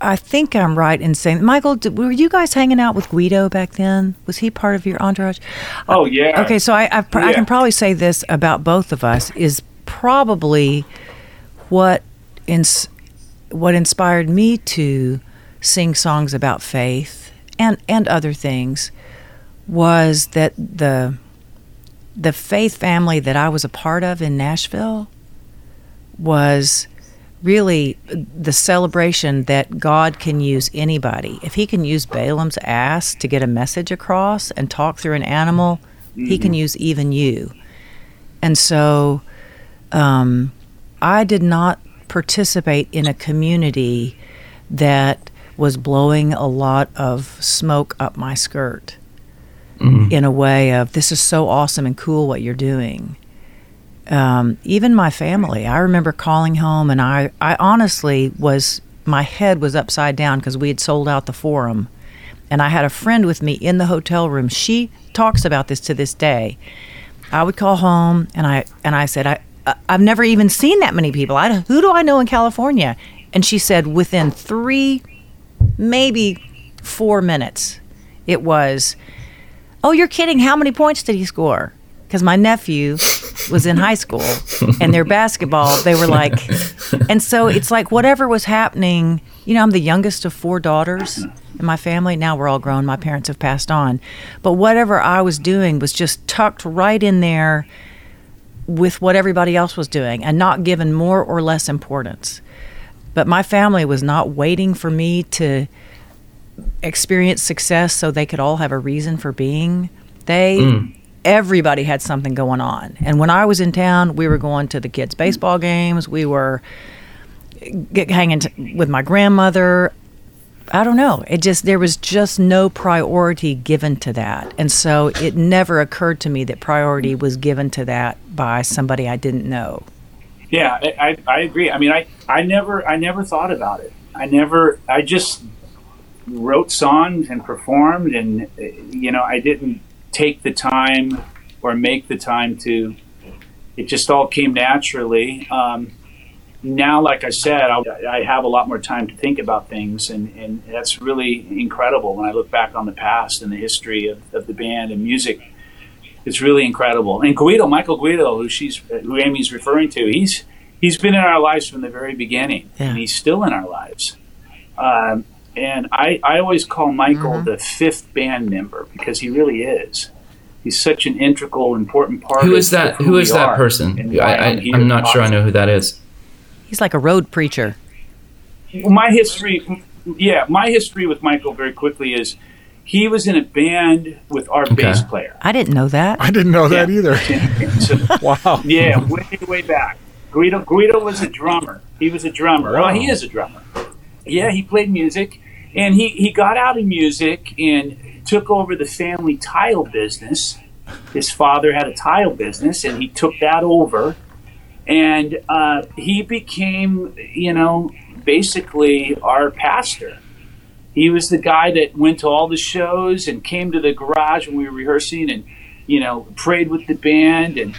I think I'm right in saying, Michael, did, were you guys hanging out with Guido back then? Was he part of your entourage? Oh uh, yeah. Okay, so I, I, pr- I can probably say this about both of us is probably what ins- what inspired me to sing songs about faith and and other things was that the the faith family that I was a part of in Nashville was really the celebration that God can use anybody. If he can use Balaam's ass to get a message across and talk through an animal, he can use even you. And so um, I did not participate in a community that was blowing a lot of smoke up my skirt in a way of this is so awesome and cool what you're doing um, even my family. I remember calling home, and I, I honestly was, my head was upside down because we had sold out the forum. And I had a friend with me in the hotel room. She talks about this to this day. I would call home, and I and I said, I, I I've never even seen that many people. I, who do I know in California? And she said, within three, maybe four minutes, it was, oh, you're kidding. How many points did he score? Because my nephew was in high school and their basketball, they were like, and so it's like whatever was happening, you know, I'm the youngest of four daughters in my family. Now we're all grown. My parents have passed on. But whatever I was doing was just tucked right in there with what everybody else was doing and not given more or less importance. But my family was not waiting for me to experience success so they could all have a reason for being. They hmm. everybody had something going on. And when I was in town, we were going to the kids' baseball games. We were hanging t- with my grandmother. I don't know. It just there was just no priority given to that, and so it never occurred to me that priority was given to that by somebody I didn't know. Yeah, I, I, agree. I mean, I, I never I never thought about it. I never. I just wrote songs and performed, and you know, I didn't take the time or make the time to. It just all came naturally. Um, now, like I said, I, I have a lot more time to think about things, and, and that's really incredible when I look back on the past and the history of, of the band and music. It's really incredible. And Guido, Michael Guido, who she's who Amy's referring to, he's he's been in our lives from the very beginning, Yeah. and he's still in our lives. Um, and I, I always call Michael Mm-hmm. the fifth band member because he really is. He's such an integral, important part. Who of- that? of Who we is that person? and I, I, here I'm not sure I know who that is. He's like a road preacher. Well, my history, yeah, my history with Michael very quickly is he was in a band with our bass player. I didn't know that. I didn't know that either. So, Wow. yeah, way way back. Guido Guido was a drummer. He was a drummer. Well, he is a drummer. Yeah, he played music, and he he got out of music and took over the family tile business. His father had a tile business, and he took that over, and uh, he became, you know, basically our pastor. He was the guy that went to all the shows and came to the garage when we were rehearsing and, you know, prayed with the band and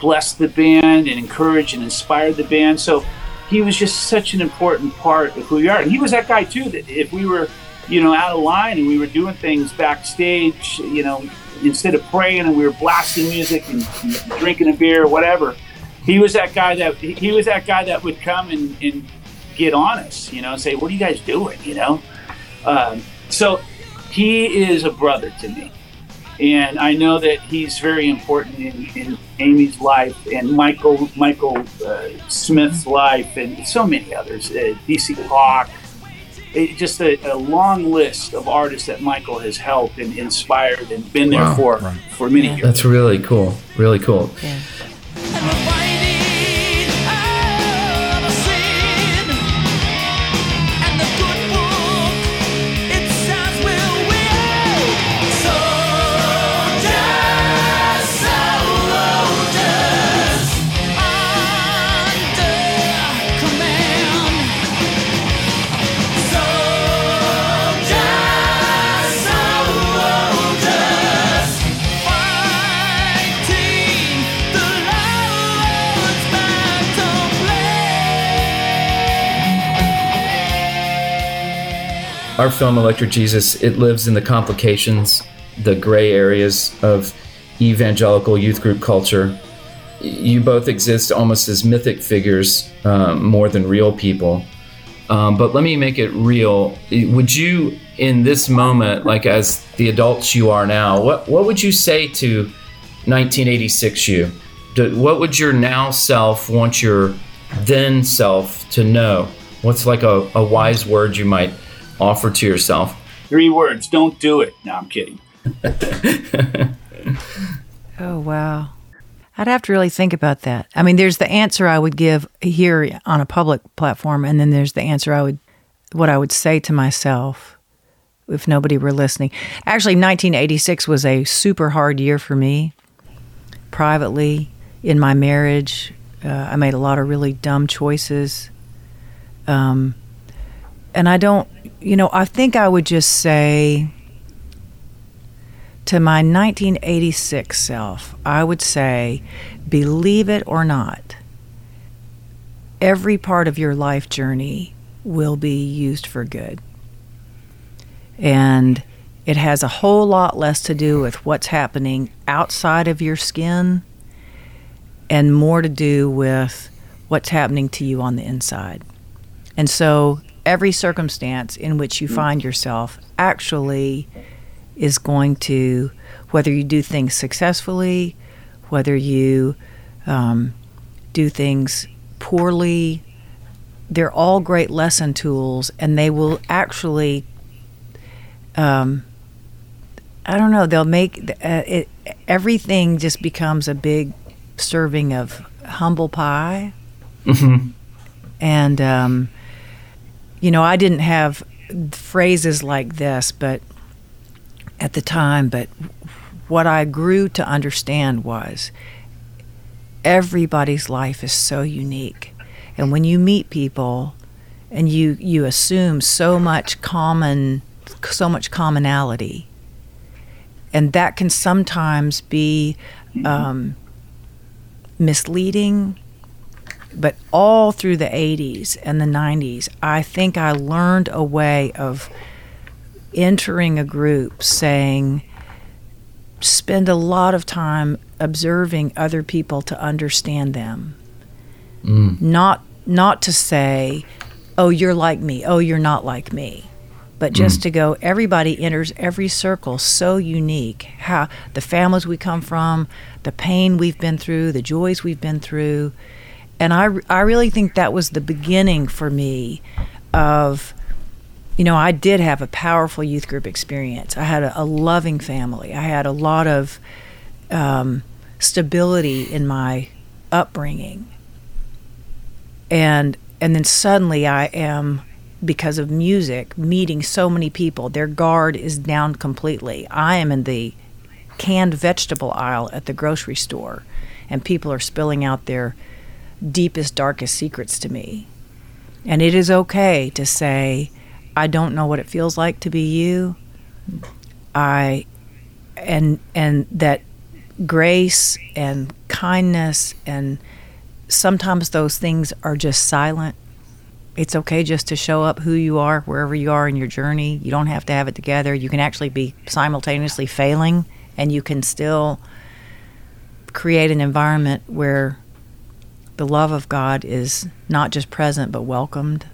blessed the band and encouraged and inspired the band. So he was just such an important part of who we are. And he was that guy too that if we were, you know, out of line and we were doing things backstage, you know, instead of praying and we were blasting music and, and drinking a beer or whatever, he was that guy that he was that guy that would come and, and get on us, you know, and say, "What are you guys doing?" You know. Um, so he is a brother to me, and I know that he's very important in, in Amy's life and Michael Michael uh, Smith's life and so many others. Uh, DC Talk. It, just a, a long list of artists that Michael has helped and inspired and been there Wow. for Right. for many years. That's really cool. Really cool. Our film Electric Jesus, it lives in the complications, the gray areas of evangelical youth group culture. You both exist almost as mythic figures um, more than real people. Um, but let me make it real. Would you, in this moment, like as the adults you are now, what what would you say to 1986 you? Do, what would your now self want your then self to know? What's like a, a wise word you might offer to yourself? Three words: Don't do it. No, I'm kidding. Oh, wow. I'd have to really think about that. I mean, there's the answer I would give here on a public platform, and then there's the answer I would, what I would say to myself if nobody were listening. Actually, 1986 was a super hard year for me privately in my marriage. Uh, I made a lot of really dumb choices. Um, and I don't, you know, I think I would just say, to my 1986 self, I would say, believe it or not, every part of your life journey will be used for good. And it has a whole lot less to do with what's happening outside of your skin and more to do with what's happening to you on the inside. And so every circumstance in which you find yourself actually is going to, whether you do things successfully, whether you um, do things poorly, they're all great lesson tools, and they will actually, um, I don't know, they'll make uh, it, everything just becomes a big serving of humble pie. And, um, you know, I didn't have phrases like this, but at the time, but what I grew to understand was everybody's life is so unique. And when you meet people and you, you assume so much common so much commonality, and that can sometimes be um, misleading, but all through the 80s and the 90s, I think I learned a way of entering a group saying, spend a lot of time observing other people to understand them. Mm. Not not to say, "Oh, you're like me. Oh, you're not like me." But mm. just to go, everybody enters every circle so unique. How the families we come from, the pain we've been through, the joys we've been through. And I, I really think that was the beginning for me of you know, I did have a powerful youth group experience. I had a, a loving family. I had a lot of um, stability in my upbringing, and and then suddenly I am because of music meeting so many people. Their guard is down completely. I am in the canned vegetable aisle at the grocery store, and people are spilling out their deepest, darkest secrets to me. And it is okay to say, I don't know what it feels like to be you. I and and that grace and kindness and sometimes those things are just silent. It's okay just to show up who you are wherever you are in your journey. You don't have to have it together. You can actually be simultaneously failing and you can still create an environment where the love of God is not just present but welcomed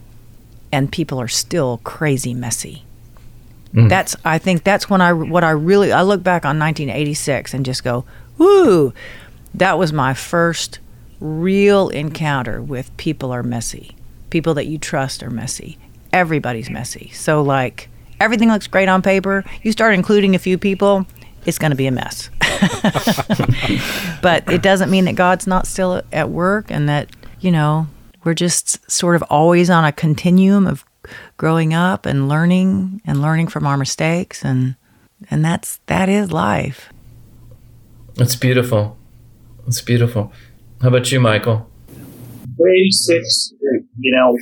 and people are still crazy messy. Mm. That's I think that's when I what I really I look back on 1986 and just go, "Woo, that was my first real encounter with people are messy. People that you trust are messy. Everybody's messy. So like everything looks great on paper. You start including a few people, it's going to be a mess. but it doesn't mean that God's not still at work and that, you know, we're just sort of always on a continuum of growing up and learning and learning from our mistakes and and that's that is life. It's beautiful. It's beautiful. How about you, Michael? 86, you know,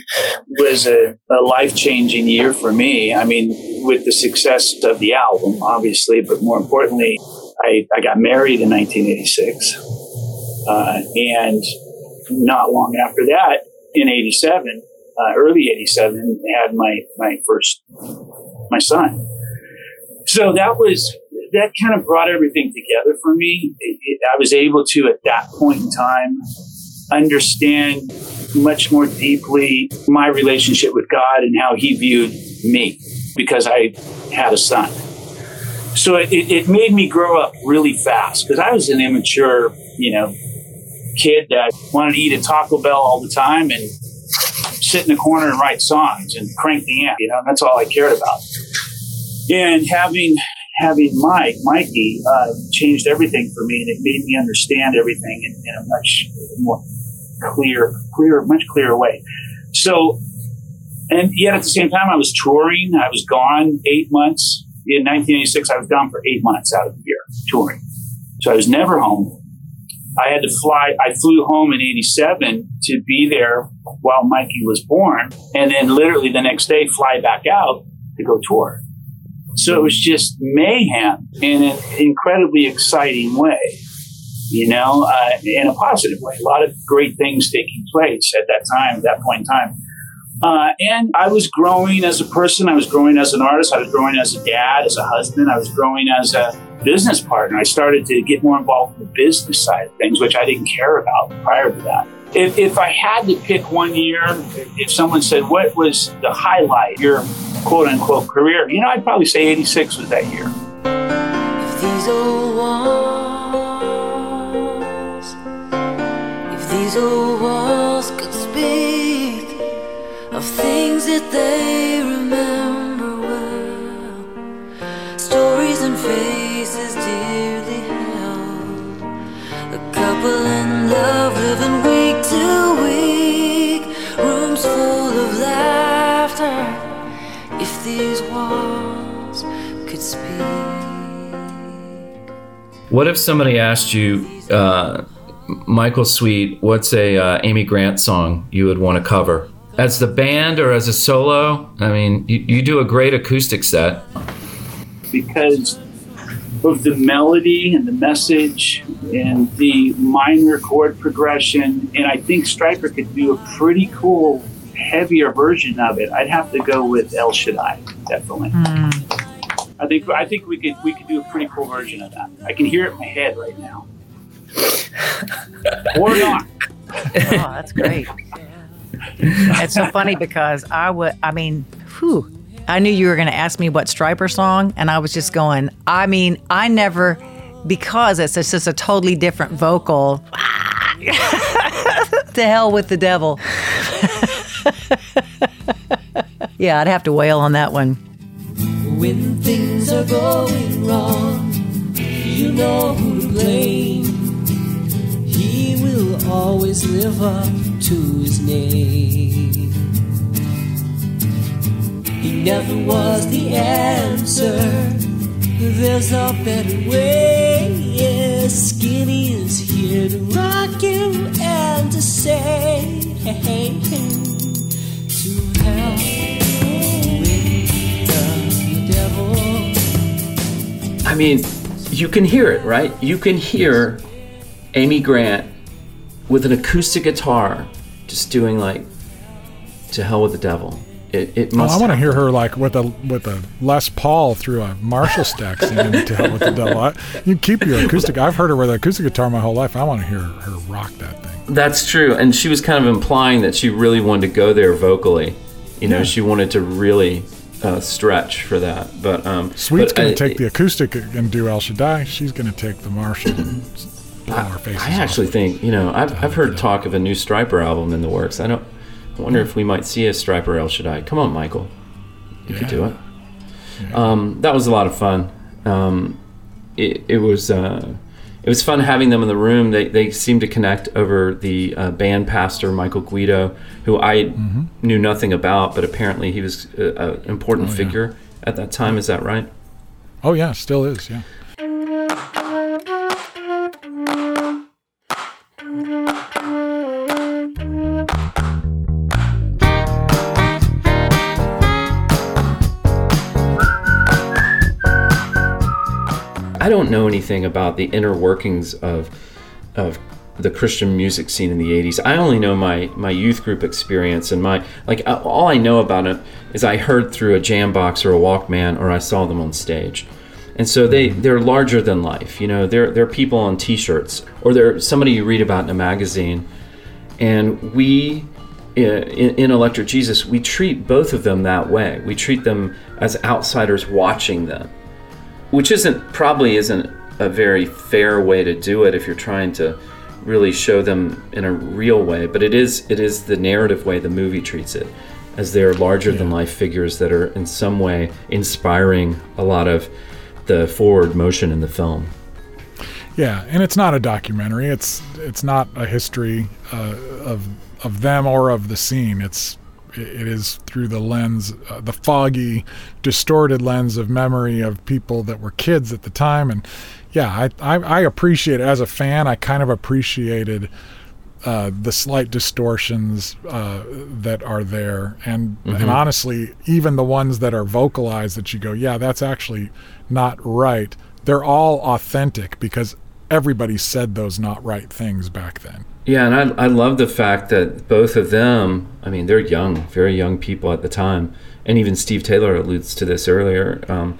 was a, a life changing year for me. I mean, with the success of the album, obviously, but more importantly, I, I got married in 1986. Uh, and not long after that, in 87, uh, early 87, had my, my first, my son. So that was, that kind of brought everything together for me. It, it, I was able to, at that point in time, understand much more deeply my relationship with God and how He viewed me because I had a son. So it, it made me grow up really fast because I was an immature, you know, kid that wanted to eat at Taco Bell all the time and sit in the corner and write songs and crank the amp. You know, that's all I cared about. And having having Mike, Mikey, uh, changed everything for me, and it made me understand everything in, in a much more clear, clear, much clearer way. So, and yet at the same time, I was touring. I was gone eight months in 1986. I was gone for eight months out of the year touring. So I was never home. I had to fly. I flew home in '87 to be there while Mikey was born, and then literally the next day fly back out to go tour. So it was just mayhem in an incredibly exciting way, you know, uh, in a positive way. A lot of great things taking place at that time, at that point in time. Uh, and I was growing as a person. I was growing as an artist. I was growing as a dad, as a husband. I was growing as a business partner. I started to get more involved in the business side of things, which I didn't care about prior to that. If, if I had to pick one year, if someone said, what was the highlight, your quote unquote career, you know, I'd probably say 86 was that year. These old walls could speak of things that they remember well, stories and faces dearly held, a couple in love living week to week, rooms full of laughter. If these walls could speak. What if somebody asked you, uh, Michael Sweet, what's a uh, Amy Grant song you would want to cover? As the band or as a solo? I mean, you, you do a great acoustic set. because of the melody and the message and the minor chord progression. And I think Stryper could do a pretty cool, heavier version of it. I'd have to go with El Shaddai, definitely. I think I think we could we could do a pretty cool version of that. I can hear it in my head right now. or not. Oh, that's great. it's so funny because I would, I mean, whew, I knew you were going to ask me what Stryper song, and I was just going, I mean, I never, because it's just, just a totally different vocal. to hell with the devil. yeah, I'd have to wail on that one. When things are going wrong, you know who to blame. Always live up to his name. He never was the answer. There's a better way. Yes, Skinny is here to rock you and to say, hey, hey, hey. I mean, you can hear it, right? You can hear Amy Grant with an acoustic guitar just doing like to hell with the devil. It, it Oh, must I want to hear her like with a with a Les Paul through a Marshall stack singing to hell with the devil. I, you keep your acoustic. I've heard her with an acoustic guitar my whole life. I want to hear her rock that thing. That's true. And she was kind of implying that she really wanted to go there vocally. You know, Yeah. she wanted to really uh, stretch for that. But um, Sweet's going to take the acoustic and do El Shaddai. She's going to take the Marshall and blow our faces I actually off. think you know I've, I've heard talk of a new Stryper album in the works. I don't. I wonder if we might see a Stryper El Shaddai. Come on, Michael, you could do it. Um, that was a lot of fun. Um, it, it was uh, it was fun having them in the room. They they seemed to connect over the uh, band pastor Michael Guido, who I knew nothing about, but apparently he was an important Oh, yeah. figure at that time. Is that right? Oh yeah, still is. Yeah. Don't know anything about the inner workings of of the Christian music scene in the 80s. I only know my my youth group experience and my like all I know about it is I heard through a jam box or a Walkman or I saw them on stage. And so they mm-hmm. they're larger than life. You know, they're they're people on t-shirts or they're somebody you read about in a magazine. And we in, in Electric Jesus, we treat both of them that way. We treat them as outsiders watching them which isn't probably isn't a very fair way to do it if you're trying to really show them in a real way but it is it is the narrative way the movie treats it as they're larger than life figures that are in some way inspiring a lot of the forward motion in the film Yeah, and it's not a documentary. It's it's not a history uh, of of them or of the scene. It's it is through the lens, uh, the foggy, distorted lens of memory of people that were kids at the time. And yeah, I I, I appreciate as a fan. I kind of appreciated. Uh, the slight distortions uh, that are there, and and honestly, even the ones that are vocalized, that you go, yeah, that's actually not right. They're all authentic because everybody said those not right things back then. Yeah, and I, I love the fact that both of them, I mean, they're young, very young people at the time. And even Steve Taylor alludes to this earlier. Um,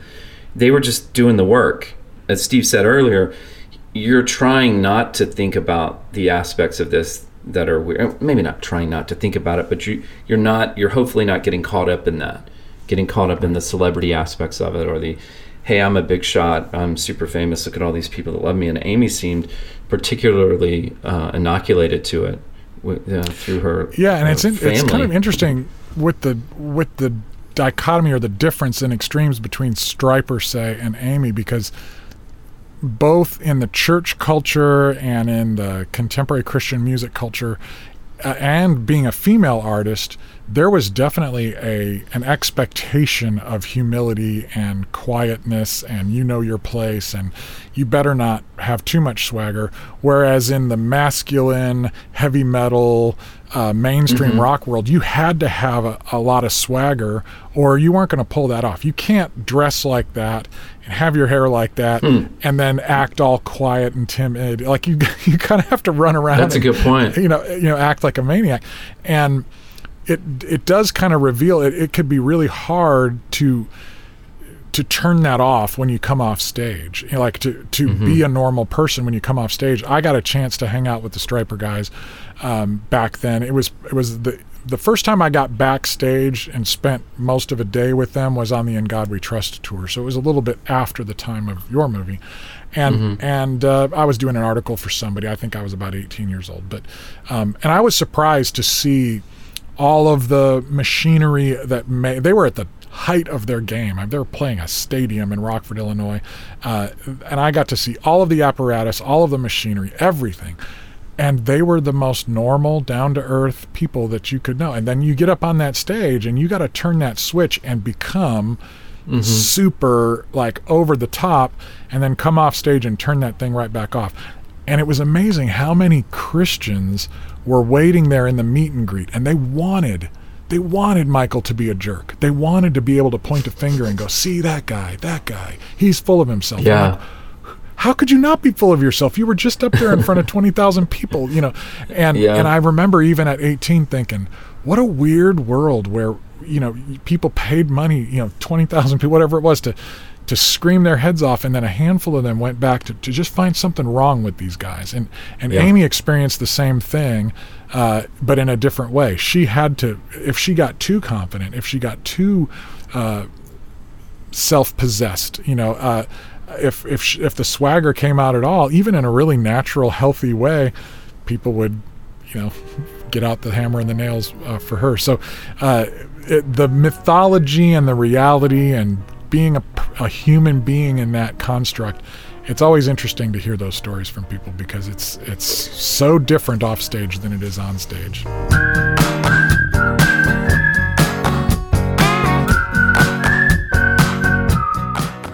they were just doing the work. As Steve said earlier, you're trying not to think about the aspects of this that are weird. Maybe not trying not to think about it, but you, you're not, you're hopefully not getting caught up in that, getting caught up in the celebrity aspects of it or the, hey, I'm a big shot, I'm super famous, look at all these people that love me. And Amy seemed particularly uh, inoculated to it with, uh, through her. Yeah, and her it's in, it's kind of interesting with the with the dichotomy or the difference in extremes between Stryper, say, and Amy, because both in the church culture and in the contemporary Christian music culture, and being a female artist, there was definitely a an expectation of humility and quietness and you know your place and you better not have too much swagger. Whereas in the masculine heavy metal uh, mainstream rock world you had to have a, a lot of swagger or you weren't going to pull that off. You can't dress like that have your hair like that and then act all quiet and timid. Like you you kind of have to run around That's a good point. you know you know act like a maniac. And it it does kind of reveal it it could be really hard to to turn that off when you come off stage. You know, like to to Mm-hmm. be a normal person when you come off stage. I got a chance to hang out with the Stryper guys um, back then. It was it was the the first time I got backstage and spent most of a day with them was on the In God We Trust tour. So it was a little bit after the time of your movie, and Mm-hmm. and uh, I was doing an article for somebody. I think I was about 18 years old, but um, and I was surprised to see all of the machinery that they were at the height of their game. They were playing a stadium in Rockford, Illinois, uh, and I got to see all of the apparatus, all of the machinery, everything. And they were the most normal, down to earth people that you could know. And then you get up on that stage and you got to turn that switch and become mm-hmm. super like over the top and then come off stage and turn that thing right back off. And it was amazing how many Christians were waiting there in the meet and greet and they wanted they wanted Michael to be a jerk. They wanted to be able to point a finger and go, "See that guy, that guy. He's full of himself." Yeah. like, how could you not be full of yourself? You were just up there in front of 20,000 people, you know. And Yeah. and I remember even at 18 thinking, what a weird world where, you know, people paid money, you know, 20,000 people whatever it was to to scream their heads off and then a handful of them went back to, to just find something wrong with these guys. And and Yeah. Amy experienced the same thing uh, but in a different way. She had to if she got too confident, if she got too uh, self-possessed you know uh, if if if the swagger came out at all even in a really natural healthy way people would you know get out the hammer and the nails uh, for her. So uh, it, the mythology and the reality and being a human being in that construct it's always interesting to hear those stories from people because it's it's so different off stage than it is on stage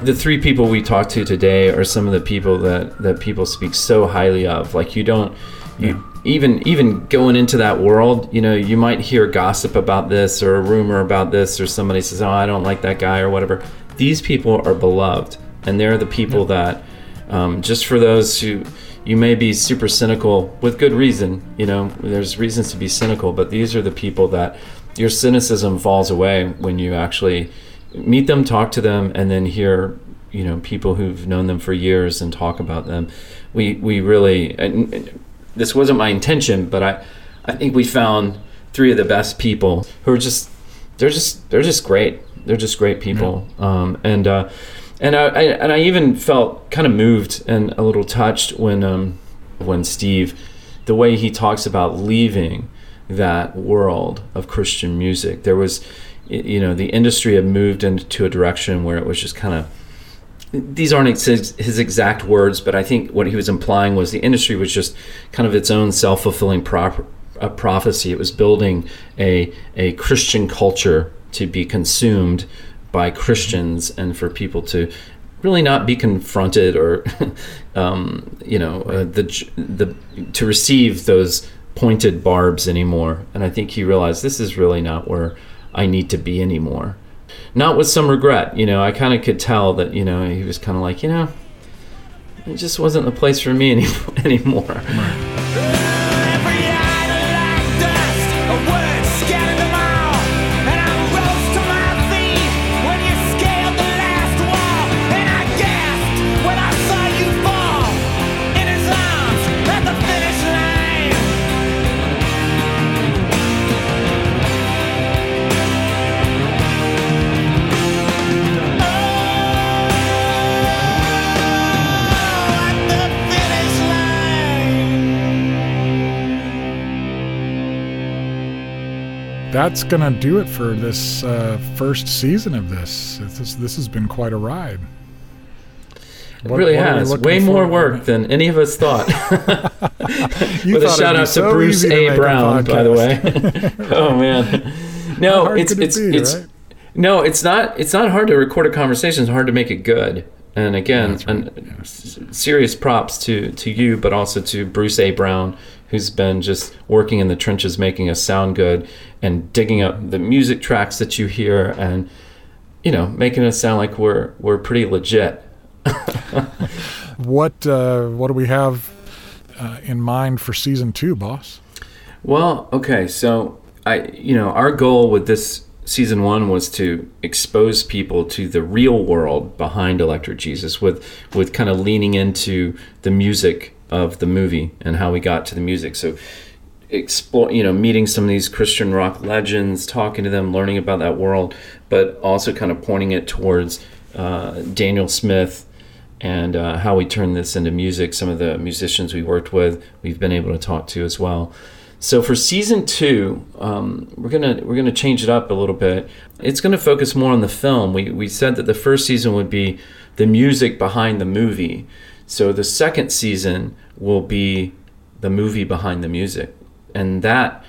the three people we talked to today are some of the people that that people speak so highly of. Like you don't you even even going into that world you know you might hear gossip about this or a rumor about this or somebody says oh i don't like that guy or whatever. These people are beloved and they're the people that um, just for those who you may be super cynical with good reason you know there's reasons to be cynical but these are the people that your cynicism falls away when you actually meet them, talk to them, and then hear you know people who've known them for years and talk about them. We we really and, and this wasn't my intention, but I I think we found three of the best people who are just they're just they're just great. They're just great people, um, and uh, and I, I and I even felt kind of moved and a little touched when um, when Steve the way he talks about leaving that world of Christian music. There was, you know, the industry had moved into a direction where it was just kind of. These aren't his, exact words, but I think what he was implying was the industry was just kind of its own self fulfilling prop, prophecy. It was building a a Christian culture to be consumed by Christians and for people to really not be confronted or um, you know uh, the the to receive those pointed barbs anymore and i think he realized this is really not where i need to be anymore. Not with some regret you know i kind of could tell that you know he was kind of like you know it just wasn't the place for me any, anymore. Every that's gonna do it for this uh, first season of this. This this has been quite a ride. it really what are we has way more for? work than any of us thought with a thought shout out to so Bruce to A. a Brown, by the way. oh man, no, it's it it's be, it's right? no, it's not. It's not hard to record a conversation. It's hard to make it good. And again, right, serious props to to you, but also to Bruce A. Brown, who's been just working in the trenches, making us sound good, and digging up the music tracks that you hear, and you know, making us sound like we're we're pretty legit. What uh, what do we have uh, in mind for season two, boss? Well, okay, so I, you know, our goal with this season one was to expose people to the real world behind Electric Jesus, with with kind of leaning into the music of the movie and how we got to the music. So, explore, you know, meeting some of these Christian rock legends, talking to them, learning about that world, but also kind of pointing it towards uh, Daniel Smith and uh, how we turned this into music. Some of the musicians we worked with, we've been able to talk to as well. So for season two, um, we're gonna we're gonna change it up a little bit. It's gonna focus more on the film. We we said that the first season would be the music behind the movie. So the second season will be the movie behind the music, and that,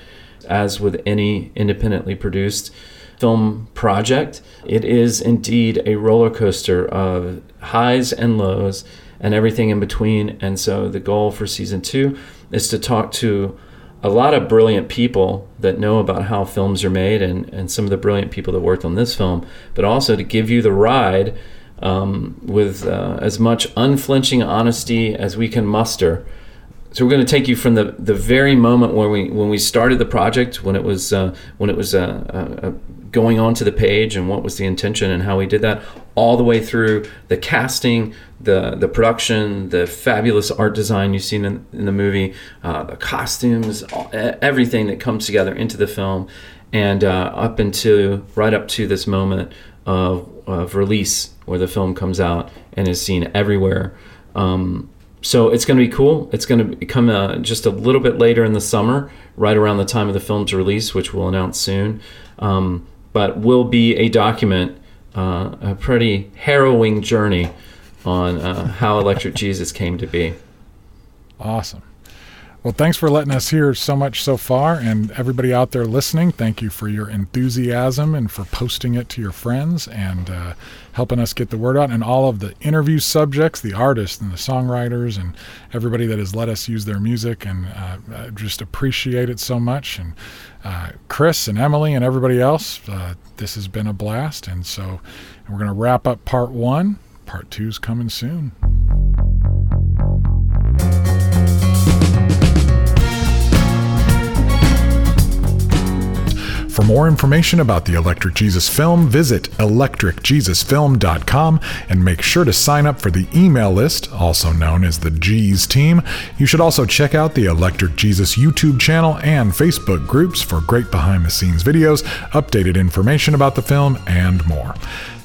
as with any independently produced film project, it is indeed a roller coaster of highs and lows and everything in between. And so the goal for season two is to talk to a lot of brilliant people that know about how films are made and, and some of the brilliant people that worked on this film, but also to give you the ride um, with uh, as much unflinching honesty as we can muster. So we're going to take you from the, the very moment when we when we started the project, when it was uh, when it was uh, uh, going onto the page, and what was the intention and how we did that, all the way through the casting, the the production, the fabulous art design you've seen in, in the movie, uh, the costumes, all, everything that comes together into the film, and uh, up into right up to this moment of, of release where the film comes out and is seen everywhere. Um, so it's going to be cool. It's going to come uh, just a little bit later in the summer, right around the time of the film's release, which we'll announce soon. Um, but will be a document, uh, a pretty harrowing journey on uh, how Electric Jesus came to be. Awesome. Well, thanks for letting us hear so much so far. And everybody out there listening, thank you for your enthusiasm and for posting it to your friends and uh, helping us get the word out. And all of the interview subjects, the artists and the songwriters, and everybody that has let us use their music. And uh, I just appreciate it so much. And uh, Chris and Emily and everybody else, uh, this has been a blast. And so we're going to wrap up part one. Part two's coming soon. For more information about the Electric Jesus film, visit electricjesusfilm.com and make sure to sign up for the email list, also known as the G's team. You should also check out the Electric Jesus YouTube channel and Facebook groups for great behind the scenes videos, updated information about the film, and more.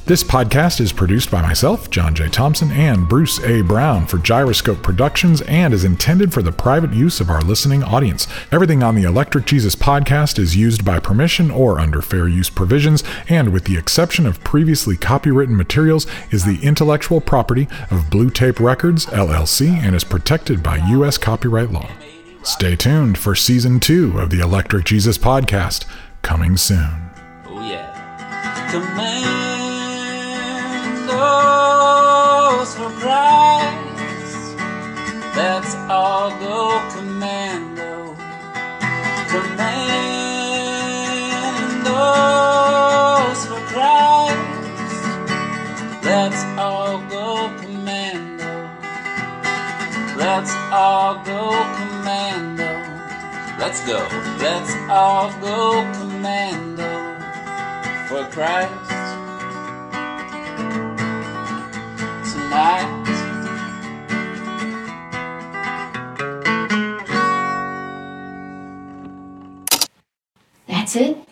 This podcast is produced by myself, John J. Thompson, and Bruce A. Brown for Gyroscope Productions and is intended for the private use of our listening audience. Everything on the Electric Jesus podcast is used by permission or under fair use provisions, and with the exception of previously copywritten materials, is the intellectual property of Blue Tape Records, LLC, and is protected by U.S. copyright law. Stay tuned for season two of the Electric Jesus podcast, coming soon. Oh yeah. For Christ. Let's all go commando. Commandos for Christ. Let's all go commando. Let's all go commando. Let's go. Let's all go commando for Christ tonight. That's it?